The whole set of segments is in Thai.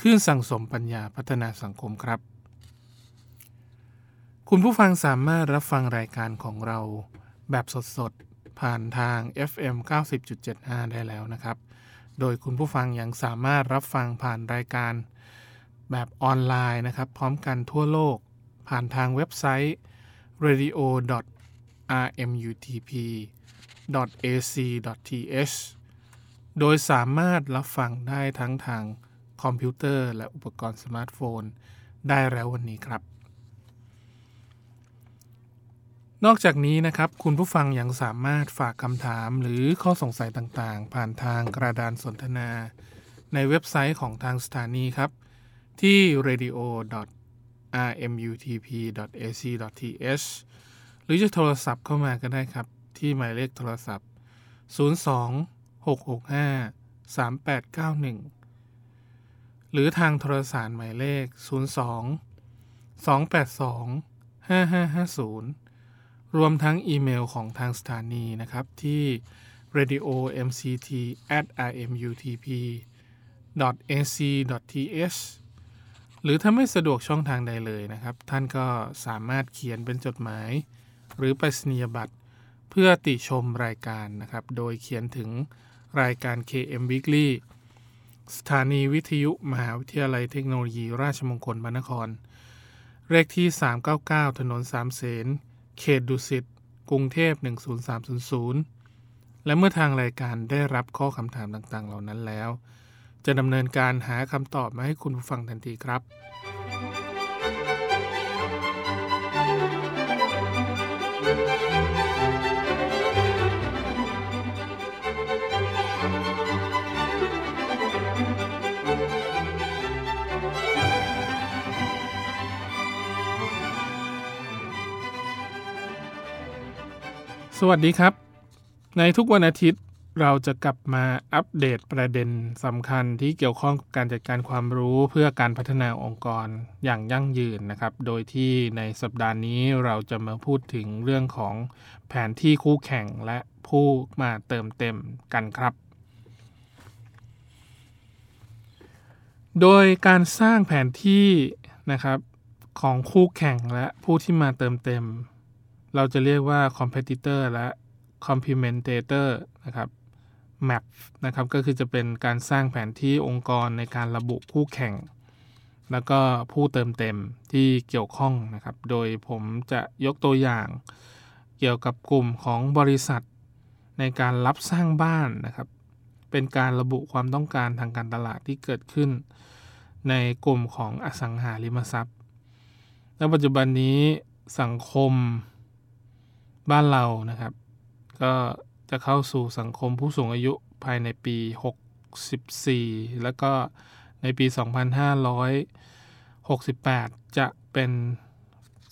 คลื่นสั่งสมปัญญาพัฒนาสังคมครับ คุณผู้ฟังสามารถรับฟังรายการของเราแบบสดๆ ผ่านทาง FM 90.75 ได้แล้วนะครับ โดยคุณผู้ฟังยังสามารถรับฟังผ่านรายการแบบออนไลน์นะครับ พร้อมกันทั่วโลก ผ่านทางเว็บไซต์ radio rmutp ac.th โดยสามารถรับฟังได้ทั้งทาง คอมพิวเตอร์ และอุปกรณ์สมาร์ทโฟน ได้แล้ววันนี้ครับ นอกจากนี้นะครับ คุณผู้ฟังยังสามารถฝากคำถามหรือข้อสงสัยต่างๆ ผ่านทางกระดานสนทนา ในเว็บไซต์ของทางสถานีครับ ที่ radio rmutp.ac.th หรือจะโทรศัพท์เข้ามาก็ได้ครับ ที่หมายเลขโทรศัพท์ 02 665 3891 หรือทางโทรสารหมายเลข 02 282 5550 รวมทั้งอีเมลของทางสถานีนะครับที่ radio mct rmutp ac th หรือถ้าไม่สะดวกช่องทางใดเลยนะครับ ท่านก็สามารถเขียนเป็นจดหมาย หรือไปรษณียบัตรเพื่อติชมรายการนะครับ โดยเขียนถึงรายการ KM Weekly สถานีวิทยุมหาวิทยาลัยเทคโนโลยีราชมงคลพระนคร เลขที่ 399 ถนนสามเสน เขตดุสิต กรุงเทพ 10300 และเมื่อทางรายการได้รับข้อคำถามต่างๆ เหล่านั้นแล้ว จะดำเนินการหาคำตอบมาให้คุณผู้ฟังทันทีครับ สวัสดีครับ ในทุกวันอาทิตย์เราจะกลับมาอัปเดตประเด็นสำคัญที่เกี่ยวข้องกับการจัดการความรู้เพื่อการพัฒนาองค์กรอย่างยั่งยืนนะครับ โดยที่ในสัปดาห์นี้เราจะมาพูดถึงเรื่องของแผนที่คู่แข่งและผู้มาเติมเต็มกันครับ โดยการสร้างแผนที่นะครับของคู่แข่งและผู้ที่มาเติมเต็ม เราจะเรียกว่า competitor และ complementator นะครับ map นะครับ ก็คือจะเป็นการสร้างแผนที่องค์กรในการระบุคู่แข่ง แล้วก็ผู้เติมเต็มที่เกี่ยวข้องนะครับ โดยผมจะยกตัวอย่างเกี่ยวกับกลุ่มของบริษัทในการรับสร้างบ้านนะครับ เป็นการระบุความต้องการทางการตลาดที่เกิดขึ้น ในกลุ่มของอสังหาริมทรัพย์และปัจจุบันนี้สังคม บ้านเรานะครับ ก็จะเข้าสู่สังคมผู้สูงอายุภายในปี 64 แล้วก็ในปี 2568 จะเป็น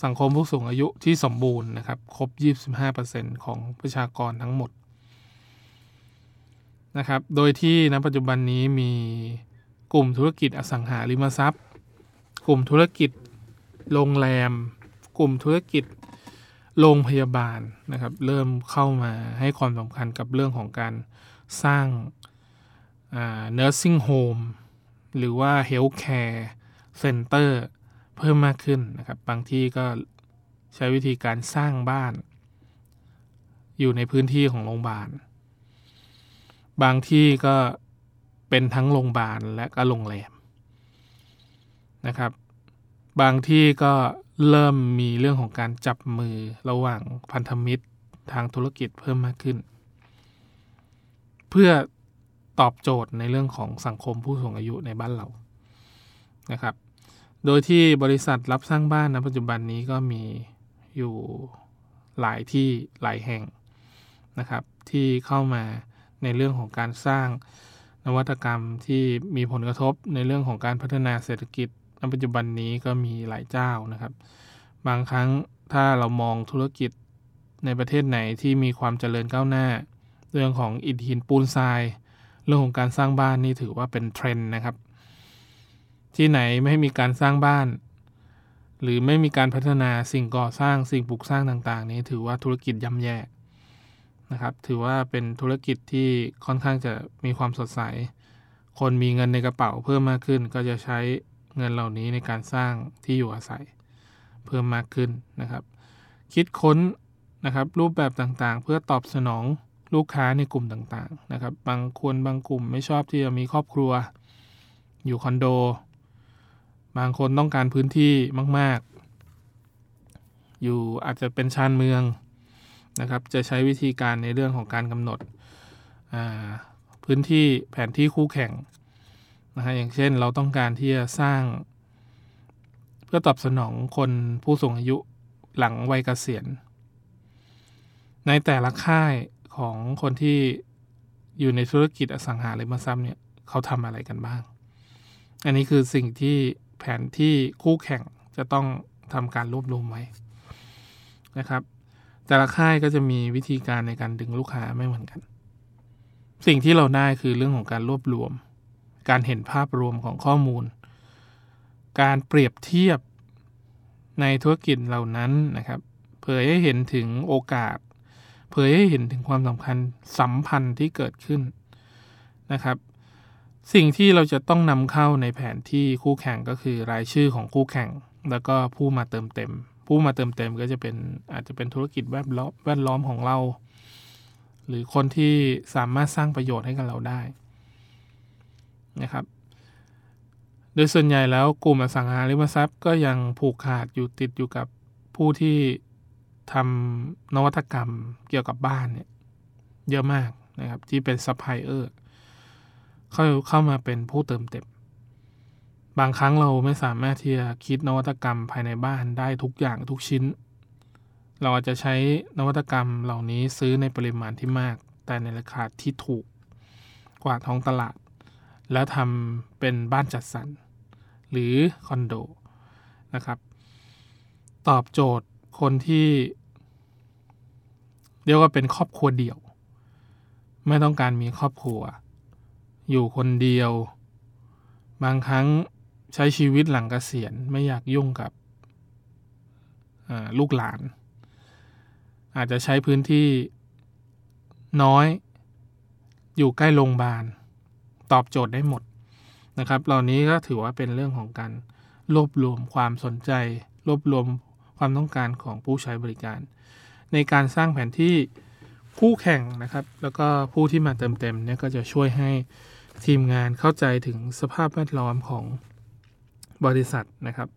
สังคมผู้สูงอายุที่สมบูรณ์นะครับ ครบ 25%ของประชากรทั้งหมดนะครับ โดยที่ณปัจจุบันนี้มีกลุ่มธุรกิจอสังหาริมทรัพย์ กลุ่มธุรกิจโรงแรม กลุ่มธุรกิจ โรงพยาบาลนะครับ เริ่มเข้ามาให้ความสำคัญกับเรื่องของการสร้าง nursing home หรือว่า healthcare center เพิ่มมากขึ้นนะครับ บางที่ก็ใช้วิธีการสร้างบ้าน อยู่ในพื้นที่ของโรงพยาบาล บางที่ก็เป็นทั้งโรงพยาบาลและก็โรงแรมนะครับ บางที่ก็ เริ่มมีเรื่องของการจับมือระหว่างพันธมิตรทางธุรกิจเพิ่มมากขึ้น เพื่อตอบโจทย์ในเรื่องของสังคมผู้สูงอายุในบ้านเรานะครับ โดยที่บริษัทรับสร้างบ้านในปัจจุบันนี้ก็มีอยู่หลายที่หลายแห่งนะครับ ที่เข้ามาในเรื่องของการสร้างนวัตกรรมที่มีผลกระทบในเรื่องของการพัฒนาเศรษฐกิจ ในปัจจุบันนี้ก็มีหลายเจ้านะครับ บางครั้งถ้าเรามองธุรกิจในประเทศไหนที่มีความเจริญก้าวหน้า เรื่องของอิฐหินปูนทราย เรื่องของการสร้างบ้านนี่ถือว่าเป็นเทรนด์นะครับ ที่ไหนไม่ให้มีการสร้างบ้าน หรือไม่มีการพัฒนาสิ่งก่อสร้างสิ่งปลูกสร้างต่างๆ นี้ถือว่าธุรกิจย่ำแย่นะครับ ถือว่าเป็นธุรกิจที่ค่อนข้างจะมีความสดใส คนมีเงินในกระเป๋าเพิ่มมากขึ้น ก็จะใช้ เงินเหล่านี้ในการสร้างที่อยู่อาศัย เพิ่มมากขึ้นนะครับ คิดค้นนะครับรูปแบบต่างๆ เพื่อตอบสนองลูกค้าในกลุ่มต่างๆนะครับ บางคนบางกลุ่มไม่ชอบที่จะมีครอบครัว อยู่คอนโด บางคนต้องการพื้นที่มาก ๆ อยู่อาจจะเป็นชานเมืองนะครับ จะใช้วิธีการในเรื่องของการกำหนดพื้นที่แผนที่คู่แข่ง นะฮะอย่างเช่นเราต้องการที่จะสร้าง เพื่อตอบสนองคนผู้สูงอายุหลังวัยเกษียณ ในแต่ละค่ายของคนที่อยู่ในธุรกิจอสังหาริมทรัพย์เนี่ยเขาทำอะไรกันบ้าง อันนี้คือสิ่งที่แผนที่คู่แข่งจะต้องทำการรวบรวมไว้นะครับ แต่ละค่ายก็จะมีวิธีการในการดึงลูกค้าไม่เหมือนกัน สิ่งที่เราได้คือเรื่องของการรวบรวม การเห็นภาพรวมของข้อมูล การเปรียบเทียบในธุรกิจเหล่านั้นนะครับ เผยให้เห็นถึงโอกาส เผยให้เห็นถึงความสำคัญสัมพันธ์ที่เกิดขึ้นนะครับ สิ่งที่เราจะต้องนำเข้าในแผนที่คู่แข่งก็คือรายชื่อของคู่แข่ง แล้วก็ผู้มาเติมเต็ม ผู้มาเติมเต็มก็จะเป็นอาจจะเป็นธุรกิจแวดล้อมแวดล้อมของเรา หรือคนที่สามารถสร้างประโยชน์ให้กับเราได้ นะครับ โดยส่วนใหญ่แล้วกลุ่มอสังหาริมทรัพย์ก็ยังผูกขาดอยู่ติดอยู่กับผู้ที่ทำนวัตกรรมเกี่ยวกับบ้านเนี่ยเยอะมากนะครับ ที่เป็นซัพพลายเออร์เข้าเข้ามาเป็นผู้เติมเต็ม บางครั้งเราไม่สามารถที่จะคิดนวัตกรรมภายในบ้านได้ทุกอย่างทุกชิ้น เราอาจจะใช้นวัตกรรมเหล่านี้ซื้อในปริมาณที่มาก แต่ในราคาที่ถูกกว่าท้องตลาด แล้วทำเป็นบ้านจัดสรรหรือคอนโดนะครับ ตอบโจทย์คนที่เรียกว่าเป็นครอบครัวเดี่ยว ไม่ต้องการมีครอบครัว อยู่คนเดียว บางครั้งใช้ชีวิตหลังกเกษียณไม่อยากยุ่งกับลูกหลาน อาจจะใช้พื้นที่น้อย อยู่ใกล้โรงพยาบาล ตอบโจทย์ได้หมดนะครับ เหล่านี้ก็ถือว่าเป็นเรื่องของการรวบรวมความสนใจ รวบรวมความต้องการของผู้ใช้บริการ ในการสร้างแผนที่คู่แข่งนะครับ แล้วก็ผู้ที่มาเติมเต็มเนี่ยก็จะช่วยให้ทีมงานเข้าใจถึงสภาพแวดล้อมของบริษัทนะครับ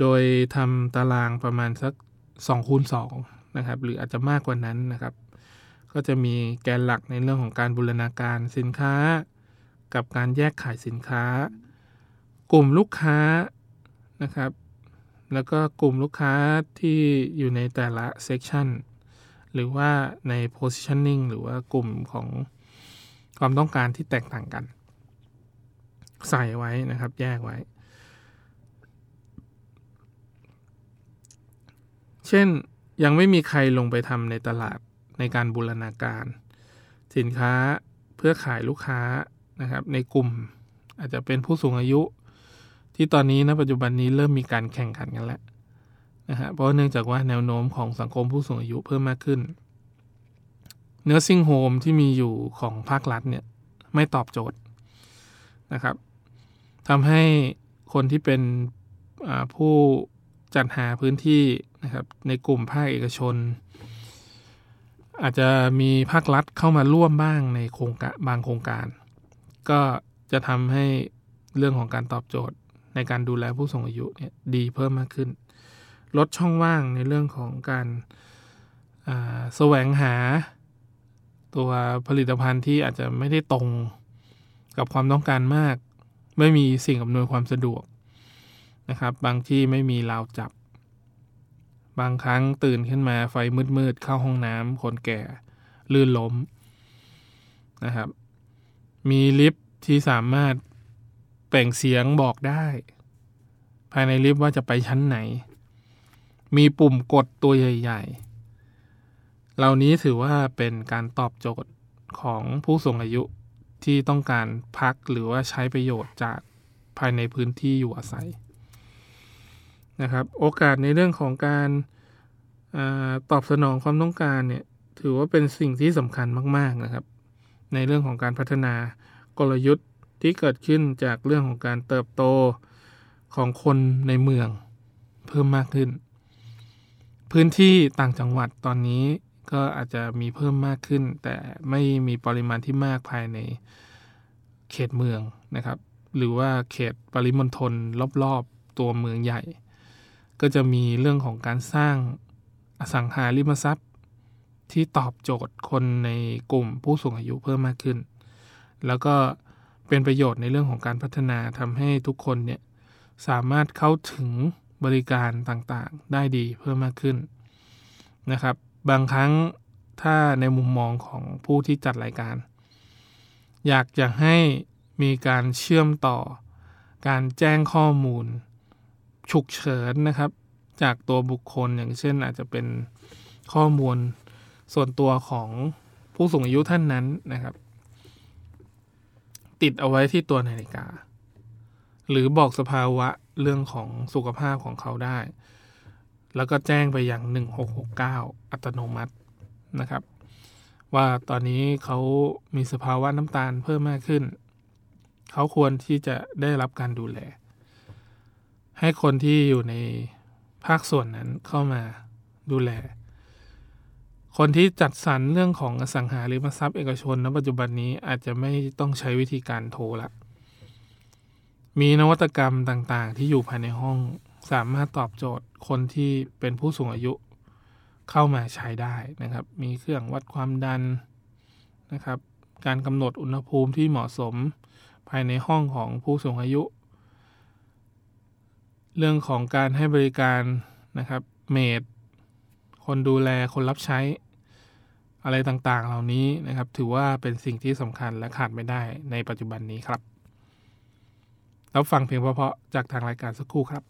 โดยทำตารางประมาณสัก2คูณ2นะครับ หรืออาจจะมากกว่านั้นนะครับ ก็จะมีแกนหลักในเรื่องของการบูรณาการสินค้า กับการแยกขายสินค้า กลุ่มลูกค้านะครับ แล้วก็กลุ่มลูกค้าที่อยู่ในแต่ละเซกชันหรือว่าใน positioning หรือว่ากลุ่มของความต้องการที่แตกต่างกัน ใส่ไว้นะครับ แยกไว้ เช่นยังไม่มีใครลงไปทำในตลาดในการบูรณาการ สินค้าเพื่อขายลูกค้า นะครับ ในกลุ่มอาจจะเป็นผู้สูงอายุ ที่ตอนนี้นะปัจจุบันนี้เริ่มมีการแข่งขันกันแล้วนะฮะเพราะเนื่องจากว่าแนวโน้มของสังคมผู้สูงอายุเพิ่มมากขึ้นเนื้อซิงโฮมที่มีอยู่ของภาครัฐเนี่ยไม่ตอบโจทย์นะครับทำให้คนที่เป็นผู้จัดหาพื้นที่นะครับในกลุ่มภาคเอกชน อาจจะมีภาครัฐเข้ามาร่วมบ้างในโครงการบางโครงการ ก็จะทำให้เรื่องของการตอบโจทย์ในการดูแลผู้สูงอายุเนี่ยดีเพิ่มมากขึ้น ลดช่องว่างในเรื่องของการแสวงหาตัวผลิตภัณฑ์ที่อาจจะไม่ได้ตรงกับความต้องการมาก ไม่มีสิ่งอำนวยความสะดวกนะครับ บางที่ไม่มีราวจับ บางครั้งตื่นขึ้นมาไฟมืดๆเข้าห้องน้ำคนแก่ลื่นล้มนะครับ มีลิฟที่สามารถเปล่งเสียงบอกได้ ภายในลิฟต์ว่าจะไปชั้นไหน มีปุ่มกดตัวใหญ่ ๆ เหล่านี้ถือว่าเป็นการตอบโจทย์ของผู้สูงอายุที่ต้องการพักหรือว่าใช้ประโยชน์จากภายในพื้นที่อยู่อาศัยนะครับโอกาสในเรื่องของการอตอบสนองความต้องการเนี่ยถือว่าเป็นสิ่งที่สำคัญมาก ๆนะครับ ในเรื่องของการพัฒนากลยุทธ์ที่เกิดขึ้นจากเรื่องของการเติบโตของคนในเมืองเพิ่มมากขึ้น พื้นที่ต่างจังหวัดตอนนี้ก็อาจจะมีเพิ่มมากขึ้น แต่ไม่มีปริมาณที่มากภายในเขตเมืองนะครับ หรือว่าเขตปริมณฑลรอบๆตัวเมืองใหญ่ ก็จะมีเรื่องของการสร้างอสังหาริมทรัพย์ ที่ตอบโจทย์คนในกลุ่มผู้สูงอายุเพิ่มมากขึ้น แล้วก็เป็นประโยชน์ในเรื่องของการพัฒนาทำให้ทุกคนเนี่ยสามารถเข้าถึงบริการต่างๆ ได้ดีเพิ่มมากขึ้นนะครับ บางครั้งถ้าในมุมมองของผู้ที่จัดรายการ อยากจะให้มีการเชื่อมต่อการแจ้งข้อมูล ฉุกเฉินนะครับ จากตัวบุคคลอย่างเช่นอาจจะเป็นข้อมูล ส่วนตัวของผู้สูงอายุท่านนั้นนะครับ ติดเอาไว้ที่ตัวนาฬิกา หรือบอกสภาวะเรื่องของสุขภาพของเขาได้ แล้วก็แจ้งไปอยัง1669 อัตโนมัตินะครับ ว่าตอนนี้เขามีสภาวะน้ำตาลเพิ่มมากขึ้น เขาควรที่จะได้รับการดูแล ให้คนที่อยู่ในภาคส่วนนั้นเข้ามาดูแล คนที่จัดสรรเรื่องของอสังหาริมทรัพย์เอกชนณปัจจุบันนี้อาจจะไม่ต้องใช้วิธีการโทรละ มีนวัตกรรมต่างๆ ที่อยู่ภายในห้อง สามารถตอบโจทย์คนที่เป็นผู้สูงอายุเข้ามาใช้ได้นะครับ มีเครื่องวัดความดันนะครับ การกำหนดอุณหภูมิที่เหมาะสมภายในห้องของผู้สูงอายุ เรื่องของการให้บริการนะครับ เมดคนดูแลคนรับใช้ อะไรต่างๆ เหล่านี้นะครับ ถือว่าเป็นสิ่งที่สำคัญและขาดไม่ได้ในปัจจุบันนี้ครับ แล้วฟังเพลงเพราะๆจากทางรายการสักครู่ครับ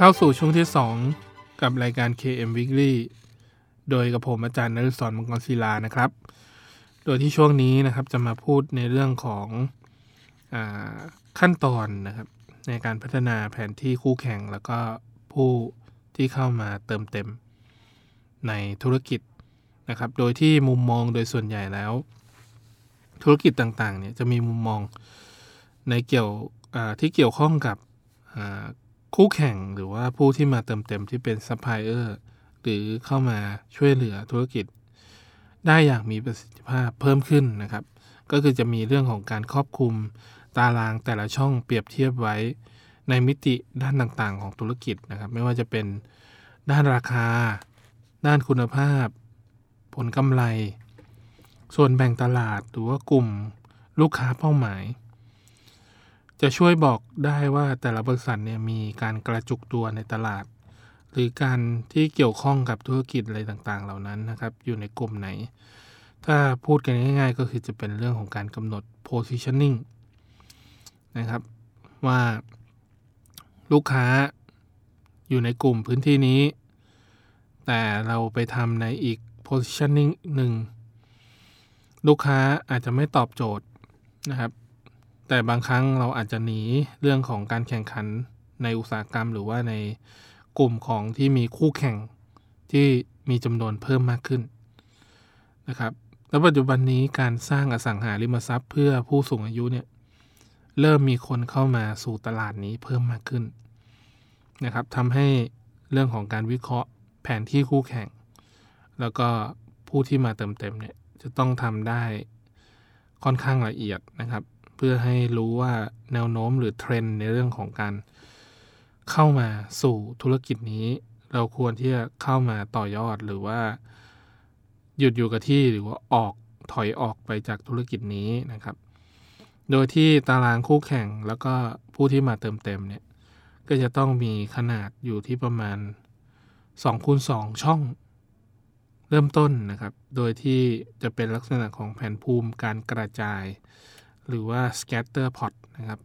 เข้าสู่ช่วงที่ 2 กับรายการ KM Weekly โดยกับผมอาจารย์นฤศรมังกรศิลานะครับ โดยที่ช่วงนี้นะครับจะมาพูดในเรื่องของอขั้นตอนนะครับในการพัฒนาแผนที่คู่แข่ง แล้วก็ผู้ที่เข้ามาเติมเต็มในธุรกิจนะครับ โดยที่มุมมองโดยส่วนใหญ่แล้ว ธุรกิจต่างๆเนี่ยจะมีมุมมองในเกี่ยวที่เกี่ยวข้องกับ คู่แข่งหรือว่าผู้ที่มาเติมเต็มที่เป็นซัพพลายเออร์หรือเข้ามาช่วยเหลือธุรกิจ ได้อย่างมีประสิทธิภาพเพิ่มขึ้นนะครับ ก็คือจะมีเรื่องของการครอบคลุมตารางแต่ละช่องเปรียบเทียบไว้ ในมิติด้านต่างๆ ของธุรกิจนะครับ ไม่ว่าจะเป็นด้านราคา ด้านคุณภาพ ผลกำไร ส่วนแบ่งตลาดหรือว่ากลุ่มลูกค้าเป้าหมาย จะช่วยบอกได้ว่าแต่ละบริษัทเนี่ยมีการกระจุกตัวในตลาด หรือการที่เกี่ยวข้องกับธุรกิจอะไรต่างๆ เหล่านั้นนะครับ อยู่ในกลุ่มไหน ถ้าพูดกันง่าย ๆ ก็คือจะเป็นเรื่องของการกำหนด positioning นะครับ ว่าลูกค้าอยู่ในกลุ่มพื้นที่นี้ แต่เราไปทำในอีก positioning หนึ่ง ลูกค้าอาจจะไม่ตอบโจทย์นะครับ แต่บางครั้งเราอาจจะหนีเรื่องของการแข่งขันในอุตสาหกรรม หรือว่าในกลุ่มของที่มีคู่แข่งที่มีจำนวนเพิ่มมากขึ้นนะครับแล้วปัจจุบันนี้การสร้างอสังหาริมทรัพย์ เพื่อผู้สูงอายุเนี่ยเริ่มมีคนเข้ามาสู่ตลาดนี้เพิ่มมากขึ้นนะครับทำให้เรื่องของการวิเคราะห์แผนที่คู่แข่ง แล้วก็ผู้ที่มาเติมเต็มเนี่ยจะต้องทำได้ค่อนข้างละเอียดนะครับ เพื่อให้รู้ว่าแนวโน้มหรือเทรนในเรื่องของการเข้ามาสู่ธุรกิจนี้ เราควรที่จะเข้ามาต่อยอดหรือว่า หยุดอยู่กับที่หรือว่าออกถอยออกไปจากธุรกิจนี้นะครับ โดยที่ตารางคู่แข่งแล้วก็ผู้ที่มาเติมเต็มเนี่ยก็จะต้องมีขนาดอยู่ที่ประมาณ2คูณ2ช่องเริ่มต้นนะครับ โดยที่จะเป็นลักษณะของแผ่นภูมิการกระจาย หรือว่า scatter plot นะครับ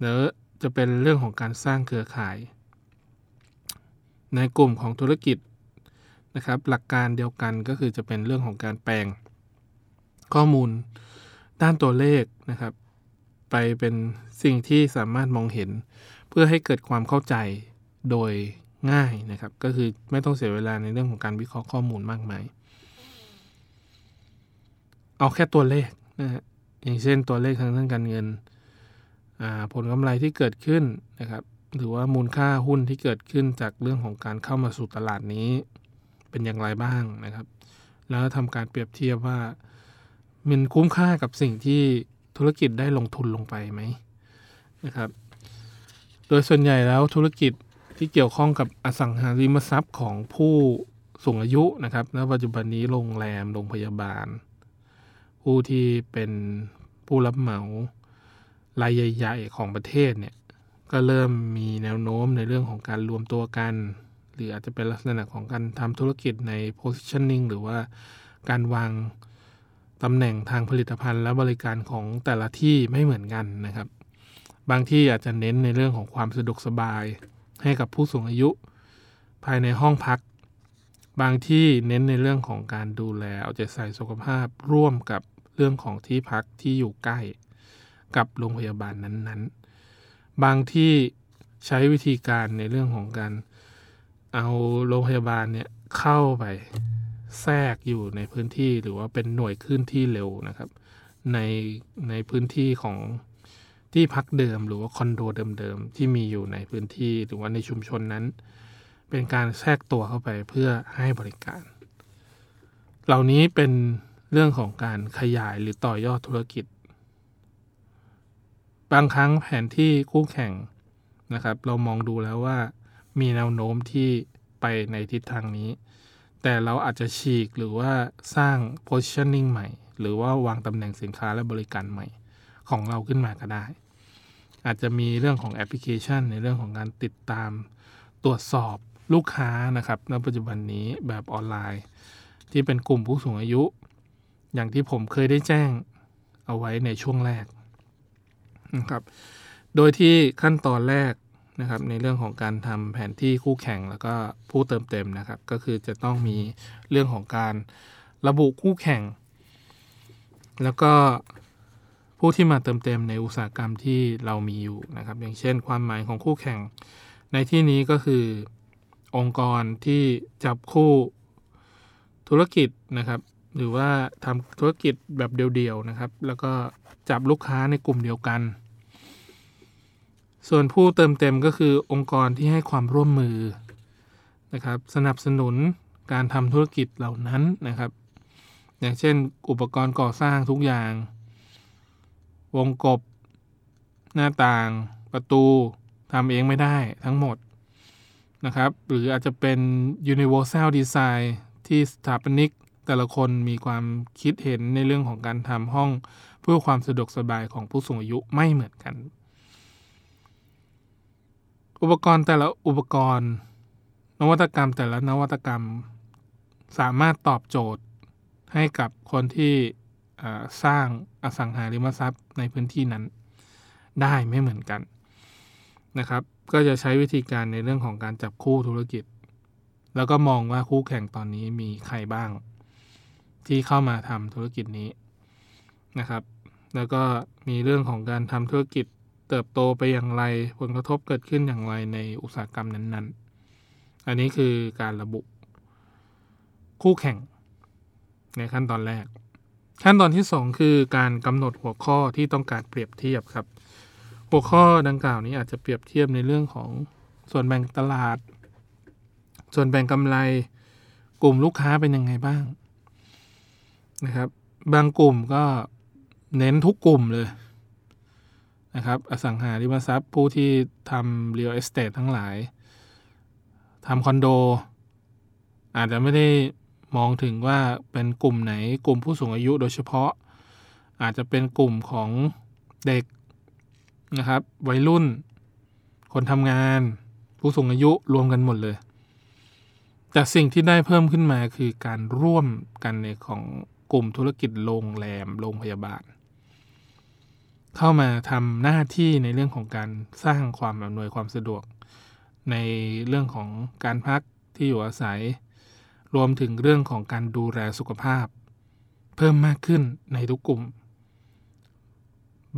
แล้วจะเป็นเรื่องของการสร้างเครือข่าย ในกลุ่มของธุรกิจนะครับ หลักการเดียวกันก็คือจะเป็นเรื่องของการแปลงข้อมูลด้านตัวเลขนะครับ ไปเป็นสิ่งที่สามารถมองเห็น เพื่อให้เกิดความเข้าใจโดยง่ายนะครับ ก็คือไม่ต้องเสียเวลาในเรื่องของการวิเคราะห์ข้อมูลมากมาย เอาแค่ตัวเลขนะฮะ อย่างเช่นตัวเลขทางด้านการเงินผลกำไรที่เกิดขึ้นนะครับ หรือว่ามูลค่าหุ้นที่เกิดขึ้นจากเรื่องของการเข้ามาสู่ตลาดนี้ เป็นอย่างไรบ้างนะครับ แล้วทำการเปรียบเทียบว่ามันคุ้มค่ากับสิ่งที่ธุรกิจได้ลงทุนลงไปไหมนะครับ โดยส่วนใหญ่แล้วธุรกิจที่เกี่ยวข้องกับอสังหาริมทรัพย์ของผู้สูงอายุนะครับ และปัจจุบันนี้โรงแรม โรงพยาบาล ผู้ที่เป็นผู้รับเหมารายใหญ่ๆของประเทศเนี่ยก็เริ่มมีแนวโน้มในเรื่องของการรวมตัวกัน หรืออาจจะเป็นลักษณะของการทำธุรกิจใน positioning หรือว่าการวางตำแหน่งทางผลิตภัณฑ์และบริการของแต่ละที่ไม่เหมือนกันนะครับ บางที่อาจจะเน้นในเรื่องของความสะดวกสบายให้กับผู้สูงอายุ ภายในห้องพัก บางที่เน้นในเรื่องของการดูแลเอาใจใส่สุขภาพร่วมกับ เรื่องของที่พักที่อยู่ใกล้กับโรงพยาบาลนั้นๆ บางที่ใช้วิธีการในเรื่องของการเอาโรงพยาบาลเนี่ยเข้าไปแทรกอยู่ในพื้นที่หรือว่าเป็นหน่วยคลื่นที่เร็วนะครับ ในในพื้นที่ของที่พักเดิมหรือว่าคอนโดเดิมๆที่มีอยู่ในพื้นที่หรือว่าในชุมชนนั้น เป็นการแทรกตัวเข้าไปเพื่อให้บริการ เหล่านี้เป็น เรื่องของการขยายหรือต่อยอดธุรกิจ บางครั้งแผนที่คู่แข่งนะครับ เรามองดูแล้วว่า มีแนวโน้มที่ไปในทิศทางนี้ แต่เราอาจจะฉีกหรือว่าสร้าง positioning ใหม่ หรือว่าวางตำแหน่งสินค้าและบริการใหม่ของเราขึ้นมาก็ได้ อาจจะมีเรื่องของแอปพลิเคชัน ในเรื่องของการติดตามตรวจสอบลูกค้านะครับ ในปัจจุบันนี้แบบออนไลน์ ที่เป็นกลุ่มผู้สูงอายุ อย่างที่ผมเคยได้แจ้งเอาไว้ในช่วงแรกนะครับ โดยที่ขั้นตอนแรกนะครับในเรื่องของการทำแผนที่คู่แข่งแล้วก็ผู้เติมเต็มนะครับ ก็คือจะต้องมีเรื่องของการระบุคู่แข่ง แล้วก็ผู้ที่มาเติมเต็มในอุตสาหกรรมที่เรามีอยู่นะครับ อย่างเช่น ความหมายของคู่แข่ง ในที่นี้ก็คือองค์กรที่จับคู่ธุรกิจนะครับ หรือว่าทำธุรกิจแบบเดียวๆนะครับ แล้วก็จับลูกค้าในกลุ่มเดียวกัน ส่วนผู้เติมเต็มก็คือองค์กรที่ให้ความร่วมมือนะครับ สนับสนุนการทำธุรกิจเหล่านั้นนะครับ อย่างเช่น อุปกรณ์ก่อสร้างทุกอย่าง วงกบ หน้าต่าง ประตูทำเองไม่ได้ทั้งหมดนะครับ หรืออาจจะเป็น universal design ที่สถาปนิก แต่ละคนมีความคิดเห็นในเรื่องของการทำห้อง เพื่อความสะดวกสบายของผู้สูงอายุไม่เหมือนกัน อุปกรณ์แต่ละอุปกรณ์ นวัตกรรมแต่ละนวัตกรรม สามารถตอบโจทย์ให้กับคนที่สร้างอสังหาริมทรัพย์ในพื้นที่นั้น ได้ไม่เหมือนกันนะครับ ก็จะใช้วิธีการในเรื่องของการจับคู่ธุรกิจ แล้วก็มองว่าคู่แข่งตอนนี้มีใครบ้าง ที่เข้ามาทำธุรกิจนี้นะครับ แล้วก็มีเรื่องของการทำธุรกิจเติบโตไปอย่างไร ผลกระทบเกิดขึ้นอย่างไรในอุตสาหกรรมนั้นๆ อันนี้คือการระบุ คู่แข่ง ในขั้นตอนแรก ขั้นตอนที่ 2 คือการกำหนดหัวข้อที่ต้องการเปรียบเทียบครับ หัวข้อดังกล่าวนี้อาจจะเปรียบเทียบในเรื่องของส่วนแบ่งตลาด ส่วนแบ่งกำไร กลุ่มลูกค้าเป็นยังไงบ้าง นะครับ บางกลุ่มก็เน้นทุกกลุ่มเลยนะครับ อสังหาริมทรัพย์ผู้ที่ทำ real estate ทั้งหลายทำคอนโด อาจจะไม่ได้มองถึงว่าเป็นกลุ่มไหนกลุ่มผู้สูงอายุโดยเฉพาะ อาจจะเป็นกลุ่มของเด็กนะครับ วัยรุ่น คนทำงาน ผู้สูงอายุรวมกันหมดเลย แต่สิ่งที่ได้เพิ่มขึ้นมาคือการร่วมกันในของ กลุ่มธุรกิจโรงแรมโรงพยาบาล เข้ามาทำหน้าที่ในเรื่องของการสร้างความอำนวยความสะดวก ในเรื่องของการพักที่อยู่อาศัย รวมถึงเรื่องของการดูแลสุขภาพ เพิ่มมากขึ้นในทุกกลุ่ม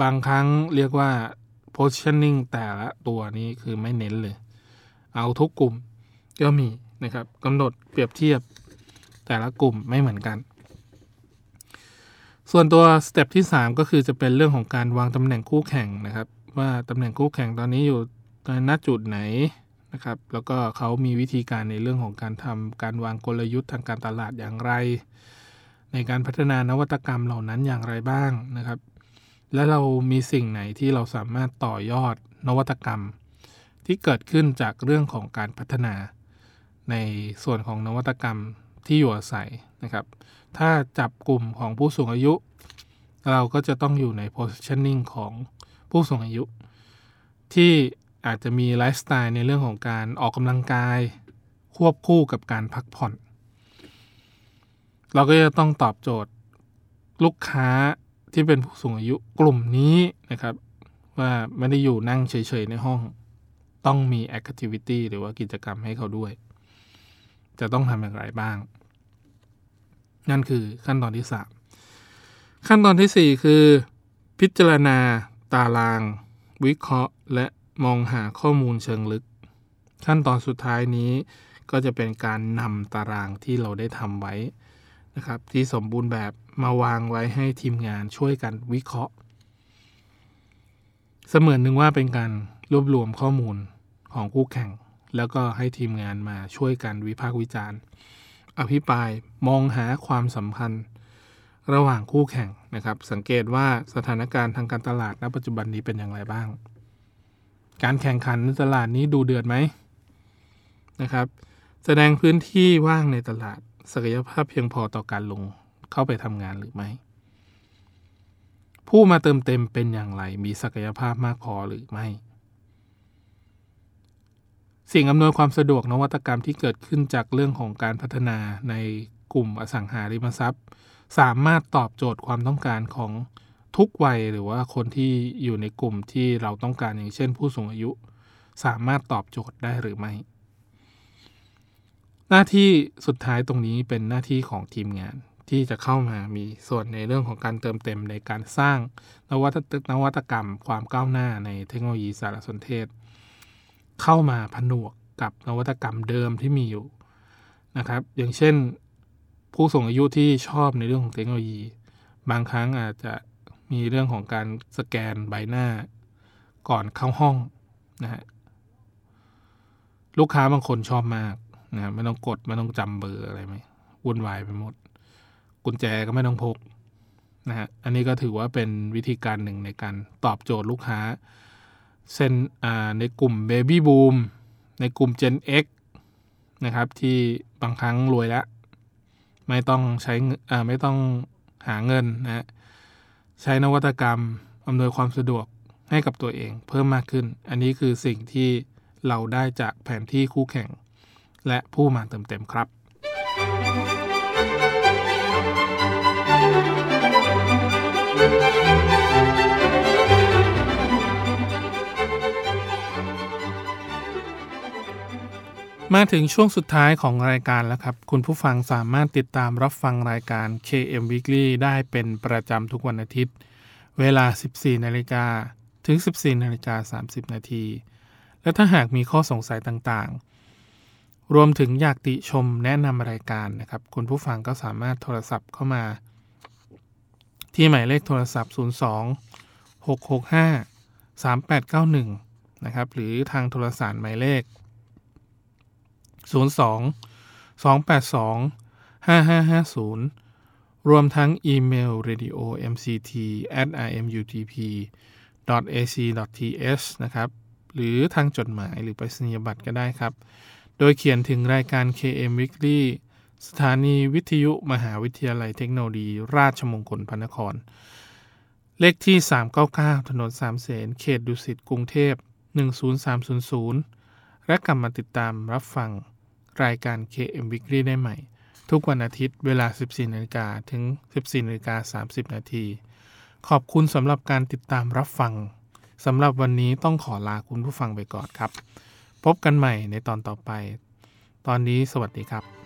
บางครั้งเรียกว่า positioning แต่ละตัวนี้คือไม่เน้นเลย เอาทุกกลุ่มก็มีนะครับกำหนดเปรียบเทียบแต่ละกลุ่มไม่เหมือนกัน ส่วนตัวสเต็ปที่ 3 ก็คือจะเป็นเรื่องของการวางตำแหน่งคู่แข่งนะครับ ว่าตำแหน่งคู่แข่งตอนนี้อยู่ในณจุดไหนนะครับ แล้วก็เขามีวิธีการในเรื่องของการทำการวางกลยุทธ์ทางการตลาดอย่างไร ในการพัฒนานวัตกรรมเหล่านั้นอย่างไรบ้างนะครับ และเรามีสิ่งไหนที่เราสามารถต่อยอดนวัตกรรม ที่เกิดขึ้นจากเรื่องของการพัฒนาในส่วนของนวัตกรรมที่อยู่อาศัยนะครับ ถ้าจับกลุ่มของผู้สูงอายุ เราก็จะต้องอยู่ใน positioning ของผู้สูงอายุ ที่อาจจะมีไลฟ์สไตล์ในเรื่องของการออกกำลังกาย ควบคู่กับการพักผ่อน เราก็จะต้องตอบโจทย์ลูกค้าที่เป็นผู้สูงอายุกลุ่มนี้นะครับ ว่าไม่ได้อยู่นั่งเฉยๆในห้อง ต้องมี activity หรือว่ากิจกรรมให้เขาด้วย จะต้องทำอย่างไรบ้าง นั่นคือขั้นตอนที่ 3 ขั้นตอนที่ 4 คือ พิจารณาตาราง วิเคราะห์ และมองหาข้อมูลเชิงลึก ขั้นตอนสุดท้ายนี้ก็จะเป็นการนำตารางที่เราได้ทำไว้นะครับที่สมบูรณ์แบบมาวางไว้ให้ทีมงานช่วยกันวิเคราะห์ เสมือนหนึ่งว่าเป็นการรวบรวมข้อมูลของคู่แข่ง แล้วก็ให้ทีมงานมาช่วยกันวิพากษ์วิจารณ์ อภิปรายมองหาความสัมพันธ์ ระหว่างคู่แข่งนะครับ สังเกตว่าสถานการณ์ทางการตลาดณปัจจุบันนี้เป็นอย่างไรบ้าง การแข่งขันในตลาดนี้ดูเดือดไหมนะครับ แสดงพื้นที่ว่างในตลาดศักยภาพเพียงพอต่อการลงเข้าไปทำงานหรือไม่ ผู้มาเติมเต็มเป็นอย่างไร มีศักยภาพมากพอหรือไม่ สิ่งอำนวยความสะดวกนวัตกรรมที่เกิดขึ้นจากเรื่องของการพัฒนาในกลุ่มอสังหาริมทรัพย์ สามารถตอบโจทย์ความต้องการของทุกวัยหรือว่าคนที่อยู่ในกลุ่มที่เราต้องการอย่างเช่น ผู้สูงอายุ สามารถตอบโจทย์ได้หรือไม่ หน้าที่สุดท้ายตรงนี้เป็นหน้าที่ของทีมงาน ที่จะเข้ามามีส่วนในเรื่องของการเติมเต็มในการสร้างนวัตนวัตกรรม ความก้าวหน้าในเทคโนโลยีสารสนเทศ เข้ามาผนวกกับนวัตกรรมเดิมที่มีอยู่นะครับ อย่างเช่น ผู้สูงอายุที่ชอบในเรื่องของเทคโนโลยี บางครั้งอาจจะมีเรื่องของการสแกนใบหน้า ก่อนเข้าห้องนะฮะลูกค้าบางคนชอบมากนะไม่ต้องกดไม่ต้องจำเบอร์อะไรไหมวุ่นวายไปหมด กุญแจก็ไม่ต้องพกนะฮะอันนี้ก็ถือว่าเป็นวิธีการหนึ่งในการตอบโจทย์ลูกค้า เส้นในกลุ่ม Baby Boom ในกลุ่ม Gen X นะครับ ที่บางครั้งรวยแล้ว ไม่ต้องใช้ไม่ต้องหาเงินนะใช้นวัตกรรมอำนวยความสะดวกให้กับตัวเองเพิ่มมากขึ้น อันนี้คือสิ่งที่เราได้จากแผนที่คู่แข่ง และผู้มาเติมเต็มครับ มาถึงช่วงสุดท้ายของรายการแล้วครับ คุณผู้ฟังสามารถติดตามรับฟังรายการ KM Weekly ได้เป็นประจำทุกวันอาทิตย์ เวลา 14 นาฬิกาถึง 14 นาฬิกา 30 นาที และถ้าหากมีข้อสงสัยต่างๆ รวมถึงอยากติชมแนะนำรายการนะครับ คุณผู้ฟังก็สามารถโทรศัพท์เข้ามา ที่หมายเลขโทรศัพท์ 02 665 3891 นะครับ หรือทางโทรศัพท์หมายเลข 02 282 5550 รวมทั้งอีเมล radio mct at imutp ac.th นะครับหรือทางจดหมายหรือไปรษณียบัตรก็ได้ครับ โดยเขียนถึงรายการ KM Weekly สถานีวิทยุมหาวิทยาลัยเทคโนโลยี ราชมงคลพระนคร เลขที่ 399 ถนนสามเสนเขตดุสิตกรุงเทพ 10300 และกลับมาติดตามรับฟัง รายการ KM Weekly ได้ใหม่ ทุกวันอาทิตย์เวลา 14นาฬิกาถึง 14นาฬิกา30 นาทีขอบคุณสำหรับการติดตามรับฟังสำหรับวันนี้ต้องขอลาคุณผู้ฟังไปก่อนครับ พบกันใหม่ในตอนต่อไป ตอนนี้สวัสดีครับ